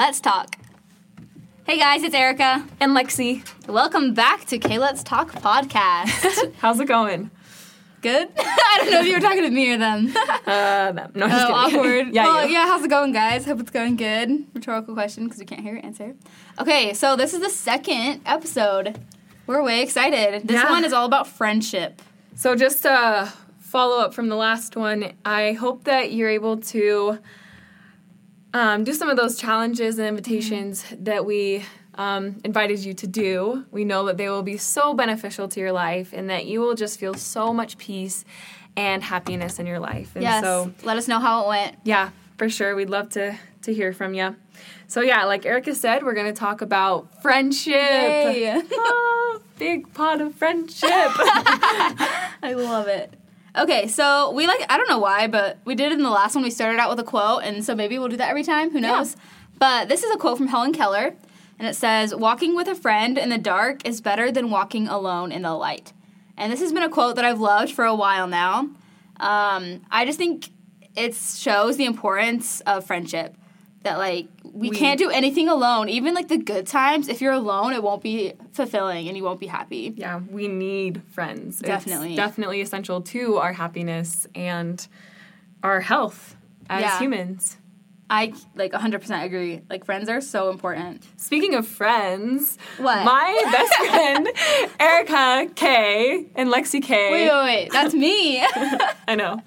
Let's Talk. Hey guys, it's Erica. And Lexi, Welcome back to K Let's Talk podcast. how's it going? Good? I don't know if you were talking to me or them. Uh, no, I'm Oh, awkward. yeah, well, yeah, how's it going, guys? Hope it's going good. Rhetorical question because we can't hear your answer. Okay, so this is the second episode. We're way excited. This Yeah. one is all about friendship. So just to follow up from the last one, I hope that you're able to um, do some of those challenges and invitations that we um, invited you to do. We know that they will be so beneficial to your life and that you will just feel so much peace and happiness in your life. And Yes. so Let us know how it went. Yeah, for sure. We'd love to to hear from you. So yeah, like Erica said, we're going to talk about friendship. Yay. Ah, big pot of friendship. I love it. Okay, so we like I don't know why, but we did it in the last one. We started out with a quote, and so maybe we'll do that every time. Who knows? But this is a quote from Helen Keller, and it says, "Walking with a friend in the dark is better than walking alone in the light." And this has been a quote that I've loved for a while now. Um, I just think it shows the importance of friendship. That like we, We- can't do anything alone. Even like the good times, if you're alone, it won't be fulfilling and you won't be happy. yeah, we need friends. Definitely. It's definitely essential to our happiness and our health as Yeah. humans. I like 100% agree. Like friends are so important. Speaking of friends, What? my best friend Erica K and Lexi K. Wait, wait, wait. That's me. I know.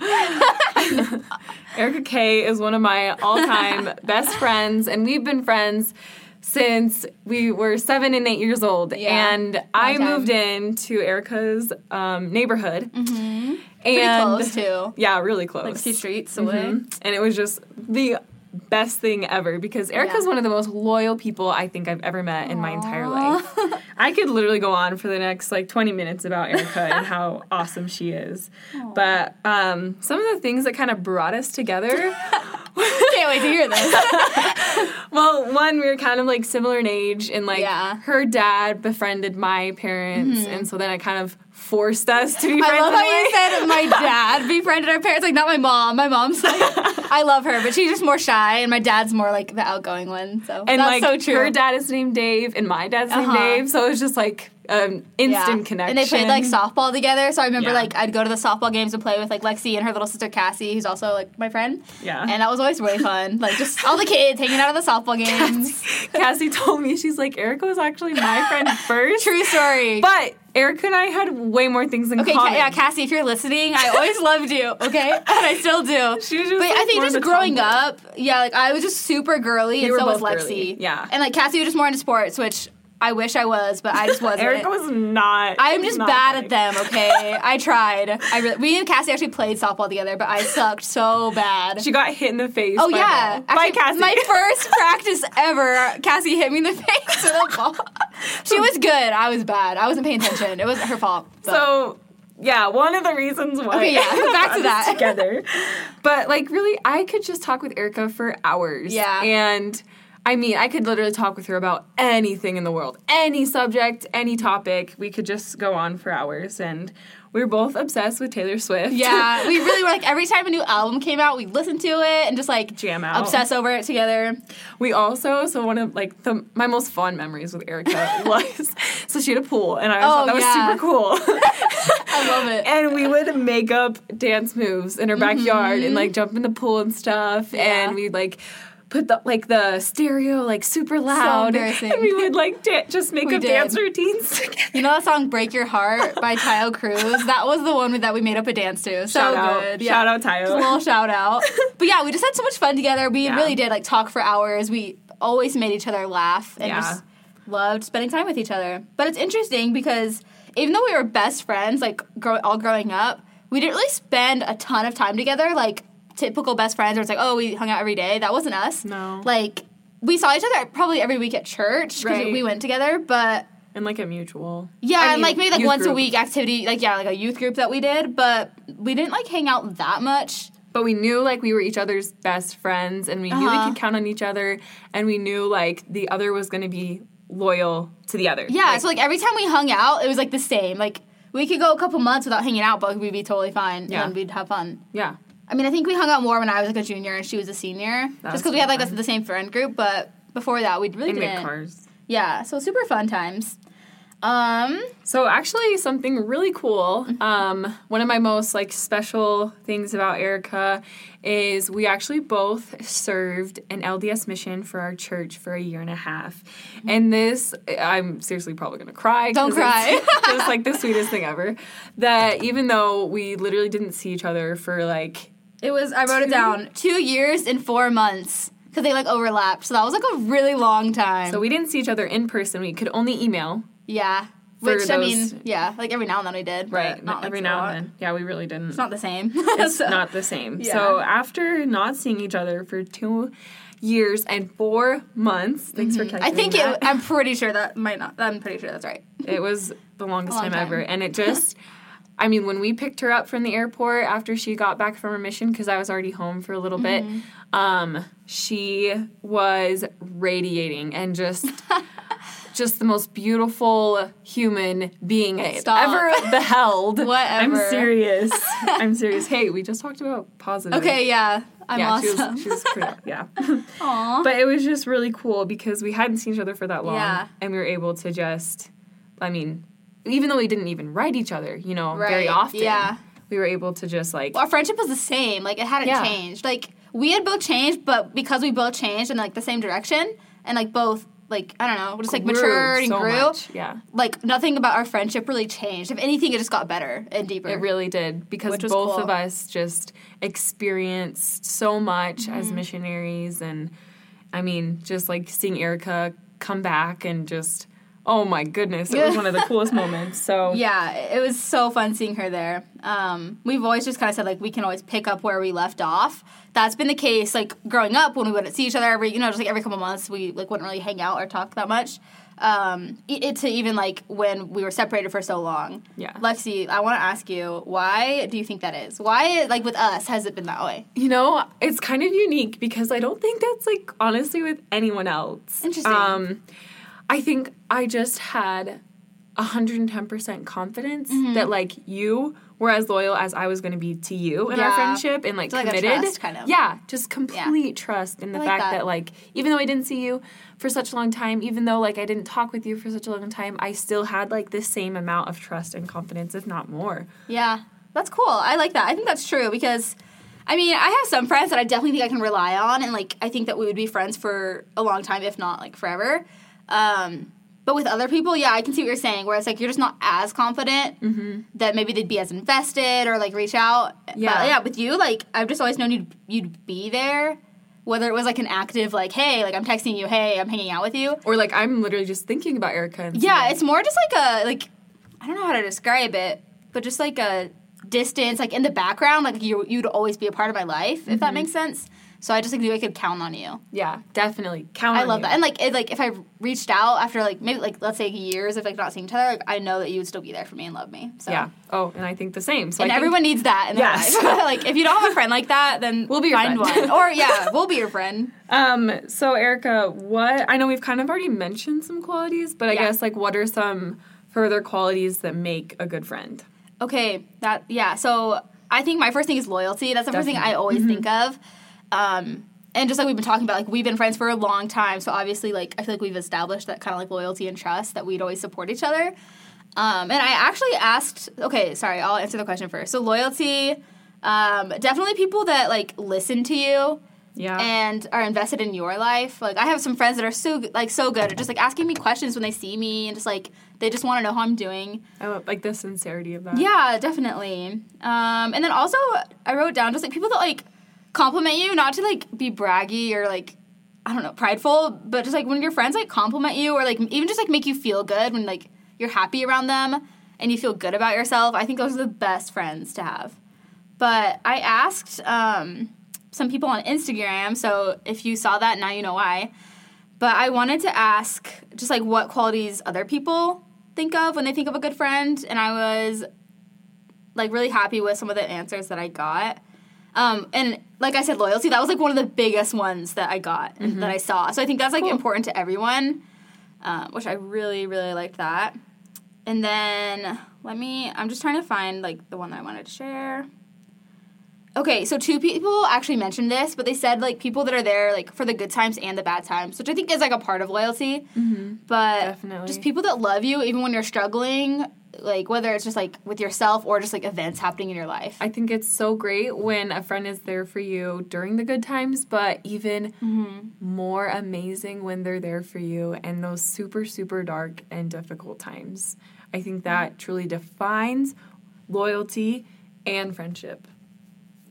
Erica K is one of my all-time best friends, and we've been friends since we were seven and eight years old. Yeah, And I time. moved into Erica's um, neighborhood, mm-hmm. and Pretty close too. yeah, really close, Like two streets away. Mhm. And it was just the best thing ever because Erica's Yeah. one of the most loyal people I think I've ever met in my entire life. I could literally go on for the next like 20 minutes about Erica and how awesome she is. But um, some of the things that kind of brought us together, Can't wait to hear this. well, one, we were kind of like similar in age, and like Yeah. Mm-hmm. her dad befriended my parents, and so then it kind of forced us to be friends. I love how you said my dad befriended our parents. Like not my mom. My mom's like I love her, but she's just more shy, and my dad's more like the outgoing one. So And that's like so true. her dad is named Dave, and my dad's named Uh-huh. Dave, so it was just like um, instant Yeah. connection. And they played like softball together. So I remember Yeah. like I'd go to the softball games and play with like Lexi and her little sister Cassie, who's also like my friend. Yeah. And that was always really fun. Like just all the kids hanging out at the softball games. Cassie told me she's like Erica was actually my friend first, True story. but Erica and I had way more things in Okay, common. yeah, Cassie, if you're listening, I always loved you, okay? And I still do. She was just, But like, I think just growing up, yeah, like I was just super girly, We and so was Lexi. girly, yeah. And like Cassie was just more into sports, which I wish I was, but I just wasn't. Erica was not. I'm just not bad at them, okay? I tried. I really, we and Cassie actually played softball together, but I sucked so bad. She got hit in the face. Oh by yeah, ball. by Cassie. My first practice ever, Cassie hit me in the face with a ball. She was good. I was bad. I wasn't paying attention. It wasn't her fault. but- So yeah, one of the reasons why Okay, yeah, back to that. together. But like really, I could just talk with Erica for hours. Yeah. and. I mean, I could literally talk with her about anything in the world, any subject, any topic. We could just go on for hours, and we were both obsessed with Taylor Swift. Yeah, we really were like every time a new album came out, we'd listen to it and just like Jam out. obsess over it together. We also so one of like the my most fond memories with Erica was so she had a pool, and I Oh, thought that yeah. was super cool. I love it. and we would make up dance moves in her backyard and like jump in the pool and stuff Mm-hmm. Yeah. and we'd like put the like the stereo like super loud embarrassing. and we would like da- just make We up did. dance routines together. You know that song "Break Your Heart" by Taio Cruz? That was the one that we made up a dance to. So shout out good. shout out Just a little shout out. But yeah, we just had so much fun together. We Yeah. really did like talk for hours. We always made each other laugh and Yeah. just loved spending time with each other. But it's interesting because even though we were best friends, like grow- all growing up, we didn't really spend a ton of time together. Like typical best friends, where it's like, oh, we hung out every day. That wasn't us. No. Like we saw each other probably every week at church because Right. we went together, but. and like a mutual Yeah, I and like maybe like once a week activity, like yeah, like a youth group that we did, but we didn't like hang out that much. but we knew like we were each other's best friends and we knew we Uh-huh. could count on each other and we knew like the other was going to be loyal to the other Yeah, Like, so like every time we hung out, it was like the same. Like we could go a couple months without hanging out, but we'd be totally fine Yeah. and we'd have fun. yeah I mean, I think we hung out more when I was like a junior and she was a senior, just because we had like the same friend group. But before that, we really didn't. cars. Yeah, so super fun times. Um, So actually, something really cool. Mm-hmm. Um, one of my most like special things about Erica is we actually both served an LDS mission for our church for a year and a half, and this I'm seriously probably gonna cry. Don't cry. It's just like the sweetest thing ever. That even though we literally didn't see each other for like it was I wrote it down two years and four months because they like overlapped, so that was like a really long time. so we didn't see each other in person. We could only email. yeah, For which I mean, yeah, like every now and then we did, Right, Not every for a now and then. Yeah, we really didn't. It's not the same. it's So- not the same. Yeah. So after not seeing each other for two years and four months, thanks for Mm-hmm. I calculating think that. it. I'm pretty sure that might not. I'm pretty sure that's right. it was the longest long time, time. ever, and it just. I mean, when we picked her up from the airport after she got back from her mission, because I was already home for a little bit, Mm-hmm. um, she was radiating and just, just the most beautiful human being I had Stop. ever beheld. Whatever. I'm serious. I'm serious. Hey, we just talked about positive. Okay, yeah, I'm yeah, awesome. she was, she was pretty, yeah. Aw. But it was just really cool because we hadn't seen each other for that long, Yeah. and we were able to just, I mean, even though we didn't even write each other, you know, very often, yeah. we were able to just like, our friendship was the same. Like it hadn't Yeah. changed. Like we had both changed, but because we both changed in like the same direction and like both like I don't know, just like matured and so grew. much. Yeah, Like nothing about our friendship really changed. If anything, it just got better and deeper. it really did because both cool. of us just experienced so much as Mm-hmm. missionaries, and I mean, just like seeing Erica come back and just. Oh my goodness! It was one of the coolest moments. So yeah, it was so fun seeing her there. Um, we've always just kind of said like we can always pick up where we left off. That's been the case like growing up when we wouldn't see each other every you know just like every couple months we like wouldn't really hang out or talk that much. Um, it, to even like when we were separated for so long. Yeah. Lexi, I want to ask you why do you think that is? Why like with us has it been that way? You know, it's kind of unique because I don't think that's like honestly with anyone else. Interesting. Um, I think I just had 110% confidence Mm-hmm. that like you were as loyal as I was going to be to you in our friendship and like a committed. trust, kind of. Yeah, just complete trust in the like fact that. that. like even though I didn't see you for such a long time, even though like I didn't talk with you for such a long time, I still had like the same amount of trust and confidence if not more. Yeah, that's cool. I like that. I think that's true because, I mean, I have some friends that I definitely think I can rely on, and like I think that we would be friends for a long time, if not like forever. Um, but with other people, yeah, I can see what you're saying. Whereas like you're just not as confident that maybe they'd be as invested or like reach out. Yeah. but, yeah. With you, like I've just always known you'd you'd be there. Whether it was like an active, like, hey, like I'm texting you, hey, I'm hanging out with you. Or like I'm literally just thinking about Erica and Yeah, it's more just like a like I don't know how to describe it, but just like a distance, like in the background, like you you'd always be a part of my life, if Mm-hmm. that makes sense. So I just like knew I could count on you. Yeah, definitely. Count on you. I love you. that, and like it, like if I reached out after like maybe like let's say years of like not seeing each other, like I know that you would still be there for me and love me. So. Yeah. Oh, and I think the same. So And I everyone needs that in their Yes. life. like if you don't have a friend like that, then We'll be your find friend. one. Or yeah, we'll be your friend. Um. So Erica, what I know we've kind of already mentioned some qualities, but I Yeah. guess like what are some further qualities that make a good friend? Okay, that yeah. So I think my first thing is loyalty. That's the first thing I Definitely. always think of. Um, and just like we've been talking about, like we've been friends for a long time, so obviously, like I feel like we've established that kind of like loyalty and trust that we'd always support each other. Um, and I actually asked. Okay, sorry, I'll answer the question first. So loyalty, um, definitely people that like listen to you Yeah. and are invested in your life. Like I have some friends that are so like so good at just like asking me questions when they see me and just like they just want to know how I'm doing. I love, like the sincerity of that. Yeah, definitely. Um, and then also, I wrote down just like people that like compliment you, not to like be braggy or like I don't know prideful, but just like when your friends like compliment you or like even just like make you feel good when like you're happy around them and you feel good about yourself. I think those are the best friends to have. But I asked um, some people on Instagram, so if you saw that, now you know why. But I wanted to ask just like what qualities other people think of when they think of a good friend, and I was like really happy with some of the answers that I got. Um, and like I said, loyalty, that was like one of the biggest ones that I got and that I saw. So I think that's like Cool. important to everyone, um, which I really, really liked that. And then let me, I'm just trying to find like the one that I wanted to share. okay, so two people actually mentioned this, but they said like people that are there like for the good times and the bad times, which I think is like a part of loyalty. Mm-hmm. But Definitely. just people that love you even when you're struggling, like whether it's just like with yourself or just like events happening in your life. I think it's so great when a friend is there for you during the good times, but even mm-hmm. more amazing when they're there for you in those super, super dark and difficult times. I think mm-hmm. that truly defines loyalty and friendship.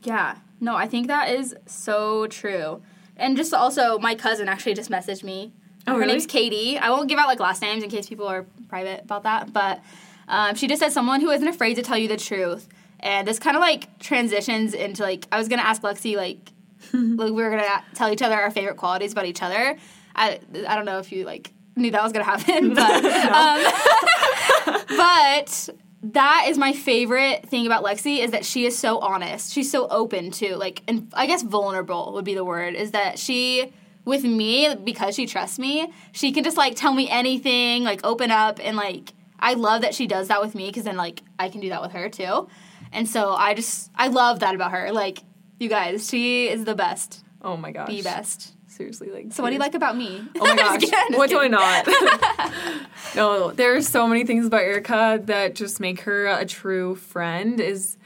Yeah. No, I think that is so true. And just also, my cousin actually just messaged me. Oh, Her really? name's Katie. I won't give out like last names in case people are private about that, but um, she just said someone who isn't afraid to tell you the truth. And this kind of like transitions into like I was gonna ask Lexi like, like we were gonna tell each other our favorite qualities about each other. I I don't know if you like knew that was gonna happen, but um, but that is my favorite thing about Lexi is that she is so honest. She's so open to like, and I guess vulnerable would be the word. Is that she with me because she trusts me, she can just like tell me anything, like open up, and like I love that she does that with me because then like I can do that with her too. And so I just I love that about her. Like you guys, she is the best, Oh my gosh. the best. Seriously, like. So what do you like about me? Oh my gosh. kidding, what do I not? no, there's so many things about Erica that just make her a true friend is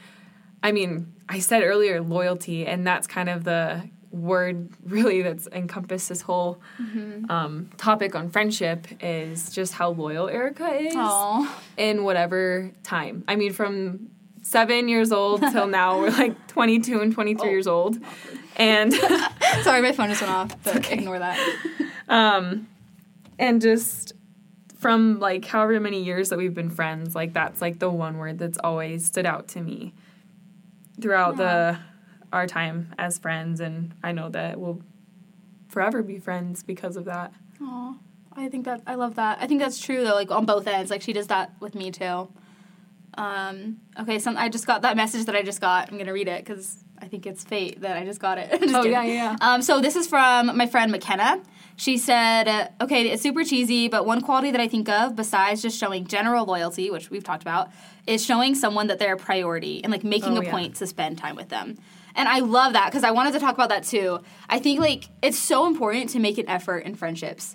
I mean, I said earlier loyalty and that's kind of the word really that's encompassed this whole Mm-hmm. um, topic on friendship is just how loyal Erica is Aw. in whatever time. I mean, from seven years old till now, we're like 22 and 23 Oh. years old. And Sorry, my phone just went off. But ignore that. um, and just from like however many years that we've been friends, like that's like the one word that's always stood out to me throughout the our time as friends, and I know that we'll forever be friends because of that. Aw, I think that I love that. I think that's true though, like on both ends. Like she does that with me too. Um, okay, so I just got that message that I just got. I'm gonna read it because I think it's fate that I just got it. Just Oh, kidding. yeah, yeah. Um, so this is from my friend McKenna. She said, uh, "Okay, it's super cheesy, but one quality that I think of besides just showing general loyalty, which we've talked about, is showing someone that they're a priority and like making Oh, a yeah. point to spend time with them." And I love that because I wanted to talk about that too. I think like it's so important to make an effort in friendships.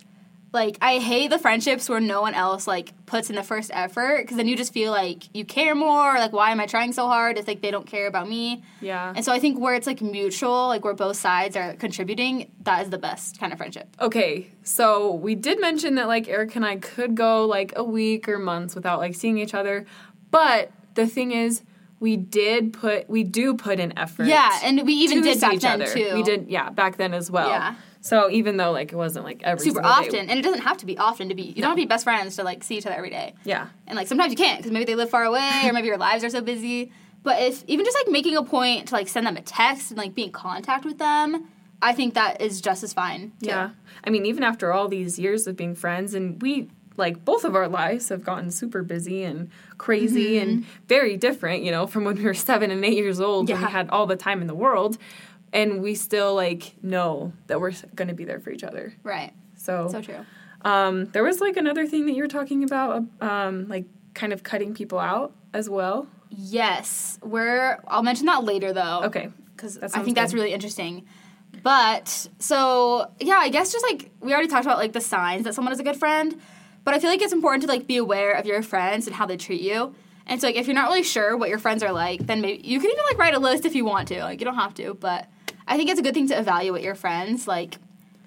Like I hate the friendships where no one else like puts in the first effort because then you just feel like you care more. Like why am I trying so hard? It's like they don't care about me. Yeah. And so I think where it's like mutual, like where both sides are contributing, that is the best kind of friendship. Okay, so we did mention that like Eric and I could go like a week or months without like seeing each other, but the thing is, we did put we do put in effort. Yeah, and we even did see back each then other. too. We did, yeah, back then as well. Yeah. So even though like it wasn't like every super single day- often, and it doesn't have to be often to be. You don't have to be best friends to like see each other every day. yeah. And like sometimes you can't because maybe they live far away or maybe your lives are so busy. But if even just like making a point to like send them a text and like be in contact with them, I think that is just as fine. too. Yeah. I mean, even after all these years of being friends, and we, like, both of our lives have gotten super busy and crazy Mm-hmm. and very different, you know, from when we were seven and eight years old when Yeah. we had all the time in the world. And we still, like, know that we're going to be there for each other. Right. So, So true. um, there was, like, another thing that you were talking about, um, like, kind of cutting people out as well. Yes. We're. I'll mention that later though. Okay. because I think that's really interesting. But so yeah, I guess just like we already talked about like the signs that someone is a good friend, but I feel like it's important to like be aware of your friends and how they treat you. And so like if you're not really sure what your friends are like, then maybe you can even like write a list if you want to. Like you don't have to, but I think it's a good thing to evaluate your friends. Like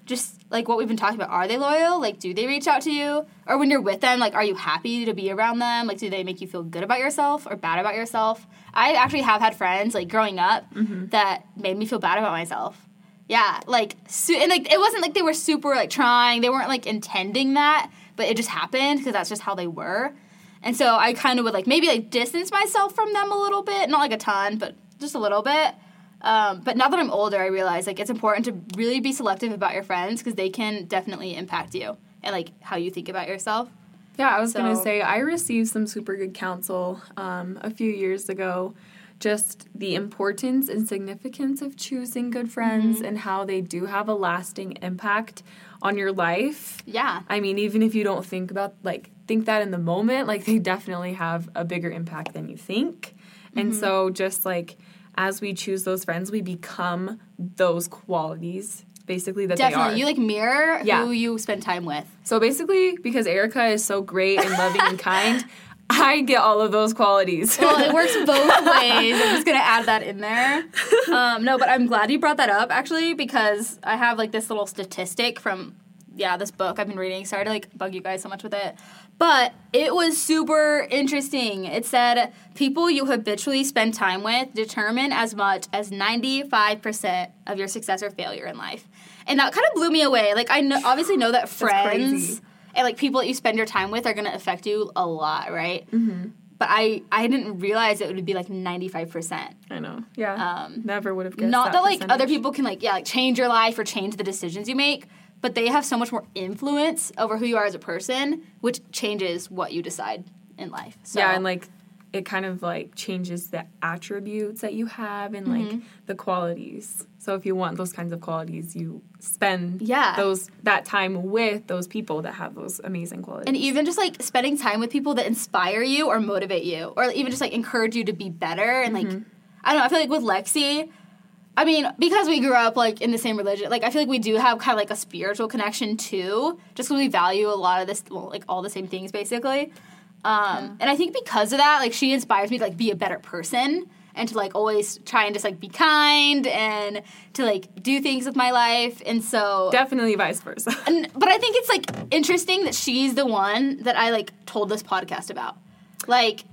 just like what we've been talking about, are they loyal? Like do they reach out to you? Or when you're with them, like are you happy to be around them? Like do they make you feel good about yourself or bad about yourself? I actually have had friends like growing up mm-hmm. that made me feel bad about myself. Yeah, like su- and like it wasn't like they were super like trying. They weren't like intending that, but it just happened because that's just how they were. And so I kind of would like maybe like distance myself from them a little bit, not like a ton, but just a little bit. Um, but now that I'm older, I realize like it's important to really be selective about your friends because they can definitely impact you and like how you think about yourself. Yeah, I was going to say I received some super good counsel um, a few years ago. Just the importance and significance of choosing good friends and how they do have a lasting impact on your life. Yeah, I mean, even if you don't think about like think that in the moment, like they definitely have a bigger impact than you think. And mm-hmm. so just like as we choose those friends, we become those qualities basically that Definitely. they are. You like mirror Yeah. who you spend time with. so basically, because Erica is so great and loving and kind, I get all of those qualities. Well, it works both ways. I'm just gonna add that in there. Um, no, but I'm glad you brought that up actually because I have like this little statistic from yeah this book I've been reading. Sorry to like bug you guys so much with it, but it was super interesting. It said people you habitually spend time with determine as much as 95 percent of your success or failure in life, and that kind of blew me away. Like I know, obviously know that friends crazy. And like people that you spend your time with are gonna affect you a lot, right? Mm-hmm. But I I didn't realize it would be like ninety five percent. I know. Yeah. Um, Never would have guessed. Not that, like percentage. other people can like yeah like change your life or change the decisions you make, but they have so much more influence over who you are as a person, which changes what you decide in life. So, Yeah, and like it kind of like changes the attributes that you have and like Mm-hmm. the qualities. So if you want those kinds of qualities, you spend Yeah. those that time with those people that have those amazing qualities. and even just like spending time with people that inspire you or motivate you, or even just like encourage you to be better and like I don't know. I feel like with Lexi. I mean, because we grew up like in the same religion, like I feel like we do have kind of like a spiritual connection too, just because we value a lot of this, well, like all the same things basically. Um, And I think because of that, like she inspires me to like be a better person and to like always try and just like be kind and to like do things with my life. And so Definitely vice versa. and but I think it's like interesting that she's the one that I like told this podcast about. Like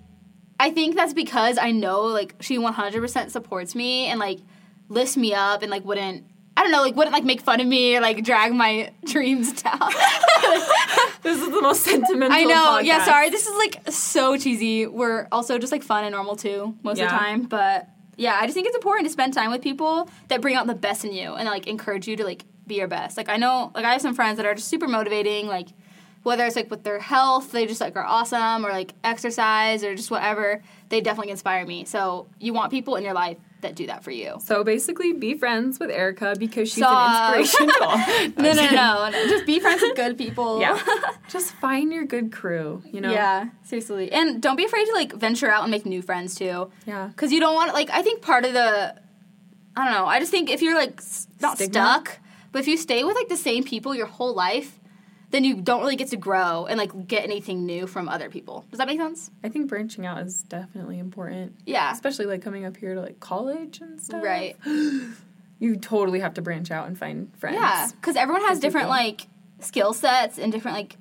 I think that's because I know like she 100% supports me and like lifts me up and like wouldn't don't know like wouldn't like make fun of me or like drag my dreams down. this is the most sentimental. I know. Yeah, sorry. This is like so cheesy. We're also just like fun and normal too most of the time, but yeah, I just think it's important to spend time with people that bring out the best in you and like encourage you to like be your best. Like I know like I have some friends that are just super motivating like whether it's like with their health, they just like are awesome or like exercise or just whatever, they definitely inspire me. So, you want people in your life that do that for you. So basically, be friends with Erica because she's Stop. an inspiration to all. No, no, no, no. Just be friends with good people. Yeah. Just find your good crew. You know. Yeah, seriously. And don't be afraid to like venture out and make new friends too. Yeah. Because you don't want to like I think part of the I don't know. I just think if you're like s- not Stigma? stuck, but if you stay with like the same people your whole life, then you don't really get to grow and like get anything new from other people. Does that make sense? I think branching out is definitely important, Yeah. especially like coming up here to like college and stuff. Right. You totally have to branch out and find friends. Yeah, because everyone has different people. like skill sets and different like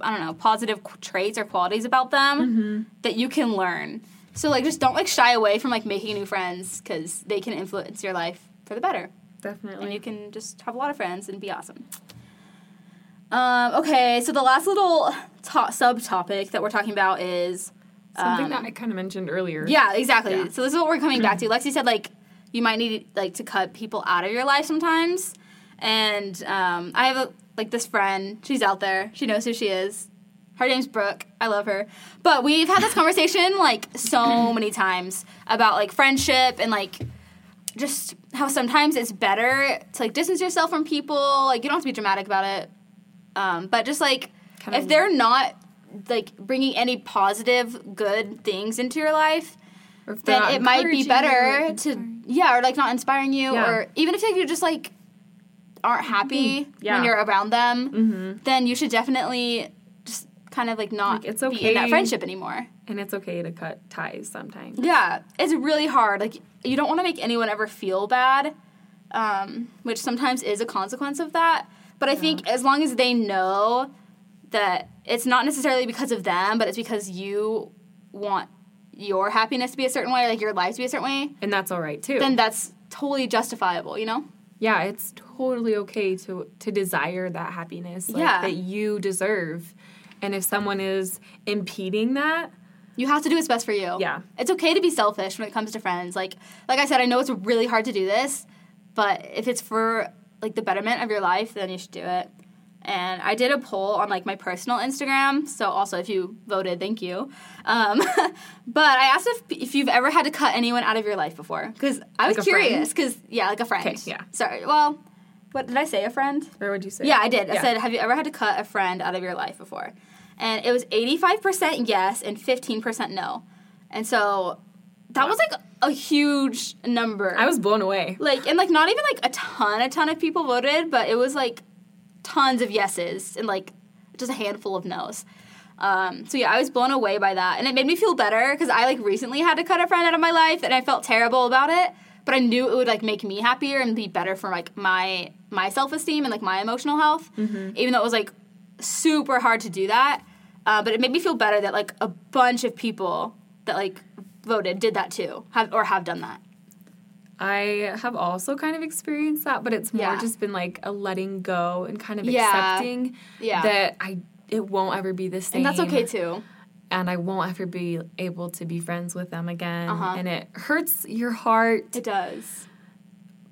I don't know positive qu- traits or qualities about them Mm-hmm. that you can learn. So like just don't like shy away from like making new friends because they can influence your life for the better, Definitely. and you can just have a lot of friends and be awesome. Um, okay, so the last little to- subtopic that we're talking about is Something um, that I kind of mentioned earlier. yeah, exactly. Yeah. So this is what we're coming back to. Lexi said like you might need like to cut people out of your life sometimes, and um, I have a, like this friend. She's out there. She knows who she is. Her name's Brooke. I love her. But we've had this conversation like so many times about like friendship and like just how sometimes it's better to like distance yourself from people. Like you don't have to be dramatic about it. Um, but just like Kind if they're not like bringing any positive good things into your life, then it might be better to yeah, or like not inspiring you, Yeah. or even if like, you just like aren't happy Yeah. when you're around them, Mhm. then you should definitely just kind of like not Like, it's be in that friendship anymore. And it's okay to cut ties sometimes. Yeah, it's really hard. Like you don't want to make anyone ever feel bad, um, which sometimes is a consequence of that. But I think as long as they know that it's not necessarily because of them, but it's because you want your happiness to be a certain way, like your life to be a certain way, And that's all right too. then that's totally justifiable. You know? yeah, it's totally okay to to desire that happiness like, Yeah. that you deserve. And if someone is impeding that, You have to do what's best for you. Yeah. It's okay to be selfish when it comes to friends. Like like I said, I know it's really hard to do this, but if it's for like the betterment of your life, then you should do it. And I did a poll on like my personal Instagram. So also, if you voted, thank you. Um, but I asked if if you've ever had to cut anyone out of your life before, because I was Like curious. Because yeah, like a friend. Okay, yeah. Sorry. Well, what did I say? A friend? or would you say? Yeah, I did. I said, have you ever had to cut a friend out of your life before? And it was 85% yes and 15% no. And so that was like a huge number. I was blown away. like and like not even like a ton, a ton of people voted, but it was like tons of yeses and like just a handful of nos. Um, so yeah, I was blown away by that, and it made me feel better because I like recently had to cut a friend out of my life, and I felt terrible about it. But I knew it would like make me happier and be better for like my my self esteem and like my emotional health. Even though it was like super hard to do that, uh, but it made me feel better that like a bunch of people that like voted did that too, have or have done that. I have also kind of experienced that, but it's more Yeah. just been like a letting go and kind of Yeah. accepting Yeah. that I it won't ever be the same. And that's okay too. And I won't ever be able to be friends with them again. Uh-huh. And it hurts your heart, It does.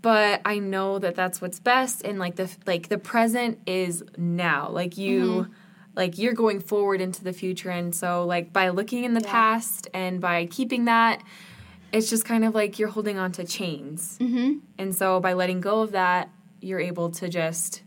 but I know that that's what's best. And like the like the present is now. Like you. Mm-hmm. Like you're going forward into the future, and so like by looking in the Yeah. past and by keeping that, it's just kind of like you're holding on to chains. Mm-hmm. And so by letting go of that, you're able to just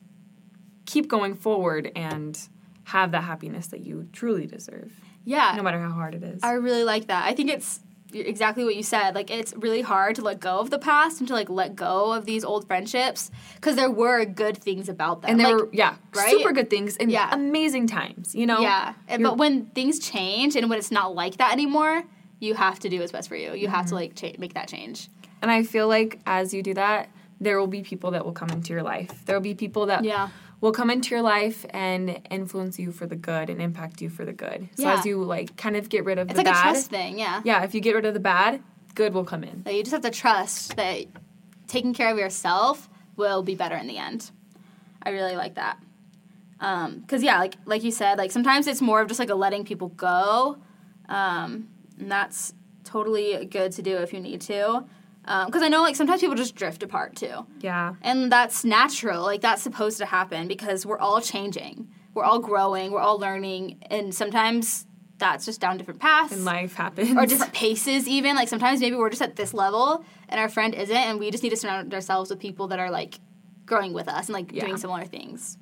keep going forward and have the happiness that you truly deserve, Yeah. no matter how hard it is. I really like that. I think it's exactly what you said. Like it's really hard to let go of the past and to like let go of these old friendships because there were good things about them. and there like, were yeah, right? super good things and Yeah. amazing times, you know? yeah. You're- But when things change and when it's not like that anymore, you have to do what's best for you. You Mm-hmm. have to like cha- make that change. And I feel like as you do that, there will be people that will come into your life. There will be people that Yeah. Will come into your life and influence you for the good and impact you for the good. So Yeah. as you like kind of get rid of It's the like bad, a trust thing. Yeah. yeah, if you get rid of the bad, good will come in. Like, you just have to trust that taking care of yourself will be better in the end. I really like that. Um, cause yeah, like like you said, like sometimes it's more of just like a letting people go, um, and that's totally good to do if you need to. Um, because I know like sometimes people just drift apart too, Yeah. and that's natural. Like that's supposed to happen because we're all changing, we're all growing, we're all learning, and sometimes that's just down different paths And life happens. or different paces even like sometimes maybe we're just at this level and our friend isn't and we just need to surround ourselves with people that are like growing with us and like Yeah. doing similar things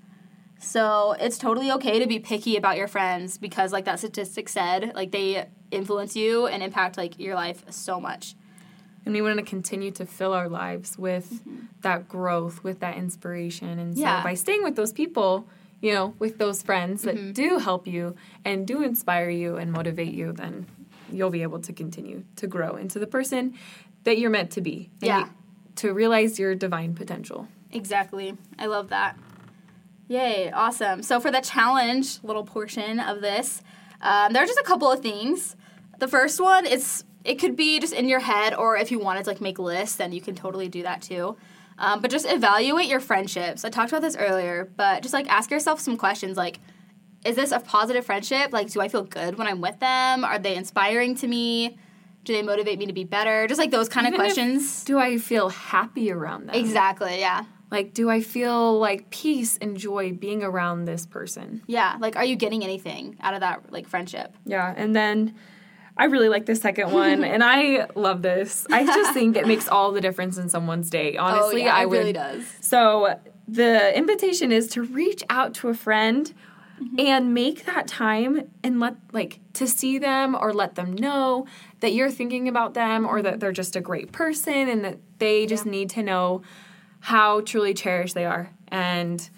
so it's totally okay to be picky about your friends because like that statistic said like they influence you and impact like your life so much And we want to continue to fill our lives with that growth, with that inspiration. And so Mm-hmm. Yeah. by staying with those people, you know, with those friends that Mm-hmm. do help you and do inspire you and motivate you, then you'll be able to continue to grow into the person that you're meant to be. and Yeah. you- to realize your divine potential. Exactly. I love that. Yay, awesome. So, for the challenge little portion of this, um, there are just a couple of things. The first one is it could be just in your head, or if you wanted to like make lists, then you can totally do that too. Um, but just evaluate your friendships. I talked about this earlier, but just like ask yourself some questions like, is this a positive friendship? Like, do I feel good when I'm with them? Are they inspiring to me? Do they motivate me to be better? Just like those kind of Even if- questions. Do I feel happy around them? Exactly, yeah. Like, do I feel like peace and joy being around this person? Yeah, like are you getting anything out of that like friendship? Yeah, and then I really like the second one, and I love this. I just think it makes all the difference in someone's day. Honestly, oh, yeah, I it would. really does. So the invitation is to reach out to a friend Mm-hmm. and make that time and let like to see them or let them know that you're thinking about them or that they're just a great person and that they just Yeah. need to know how truly cherished they are. And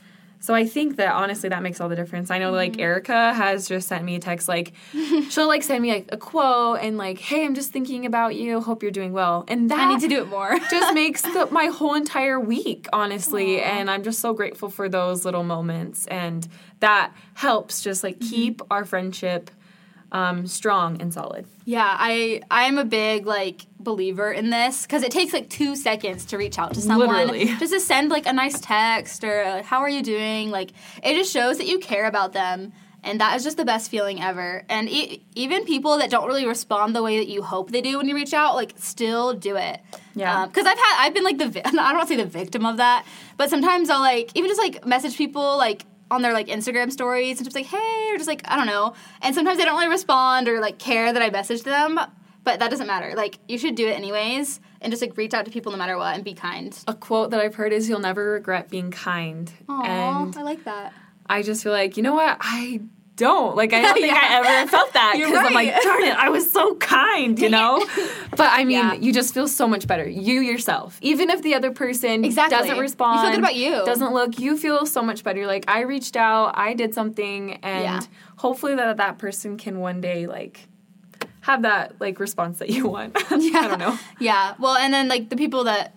so I think that honestly that makes all the difference. I know Mm-hmm. like Erica has just sent me a text like she'll like send me like a quote and like hey I'm just thinking about you hope you're doing well and that I need to do it more. just makes the, my whole entire week, honestly. And I'm just so grateful for those little moments. And that helps just like keep our friendship um, strong and solid. yeah, I I am a big like believer in this because it takes like two seconds to reach out to someone, Literally. just to send like a nice text or uh, how are you doing? Like it just shows that you care about them. And that is just the best feeling ever. And e- even people that don't really respond the way that you hope they do when you reach out, like, still do it. Yeah. Because I've had, I've been like the, vi- I don't want to say the victim of that, but sometimes I'll like, even just like message people like on their like Instagram stories and just like, hey, or just like, I don't know. And sometimes they don't really respond or like care that I messaged them, but that doesn't matter. Like, you should do it anyways and just like reach out to people no matter what and be kind. A quote that I've heard is you'll never regret being kind. Aww, And I like that. I just feel like, you know what? I don't. Like I don't think Yeah. I ever felt that because I'm like, darn it, I was so kind, you know. But I mean, Yeah. you just feel so much better. You yourself, even if the other person Exactly. doesn't You respond, feel good about you. doesn't look, you feel so much better. You're like I reached out, I did something, and Yeah. hopefully that that person can one day like have that like response that you want. Yeah. I don't know. Yeah. Well, and then like the people that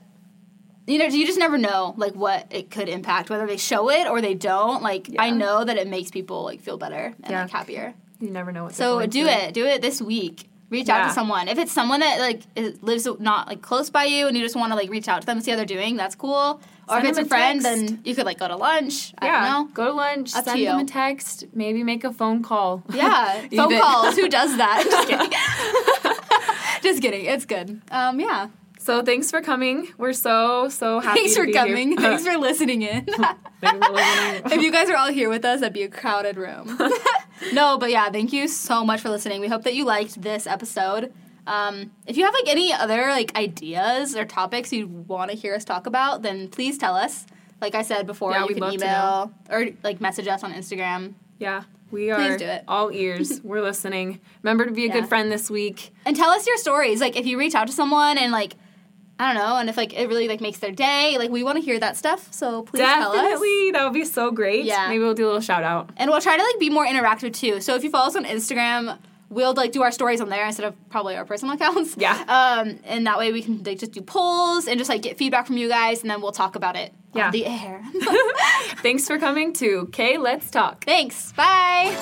you know, you just never know like what it could impact, whether they show it or they don't. Like I know that it makes people like feel better and Yeah. like happier. You never know what. So do it. Do it this week. Reach out to someone. If it's someone that like is, lives not like close by you and you just want to like reach out to them and see how they're doing, that's cool. Or if it's a friend, text. then you could like go to lunch. I Yeah, don't know. go to lunch, Up to send them you. a text, maybe make a phone call. Yeah, phone calls. Who does that? Just kidding. Just kidding. It's good. Um, yeah. So thanks for coming. We're so so happy. Thanks to for be coming. Here. Thanks for listening in. Thanks for listening. if you guys are all here with us, that'd be a crowded room. no, but yeah, thank you so much for listening. We hope that you liked this episode. Um, if you have like any other like ideas or topics you want to hear us talk about, then please tell us. Like I said before, Yeah, you can email or like message us on Instagram. Yeah, we are Please do it. all ears. We're listening. Remember to be a Yeah. good friend this week. and tell us your stories. Like if you reach out to someone and like I don't know, and if like it really like makes their day, like we want to hear that stuff. So please tell us. Definitely, that would be so great. Yeah. maybe we'll do a little shout out. And we'll try to like be more interactive too. So if you follow us on Instagram, we'll like do our stories on there instead of probably our personal accounts. Yeah. Um, and that way we can like just do polls and just like get feedback from you guys, and then we'll talk about it Yeah. on the air. Thanks for coming to K. Let's Talk. Thanks. Bye.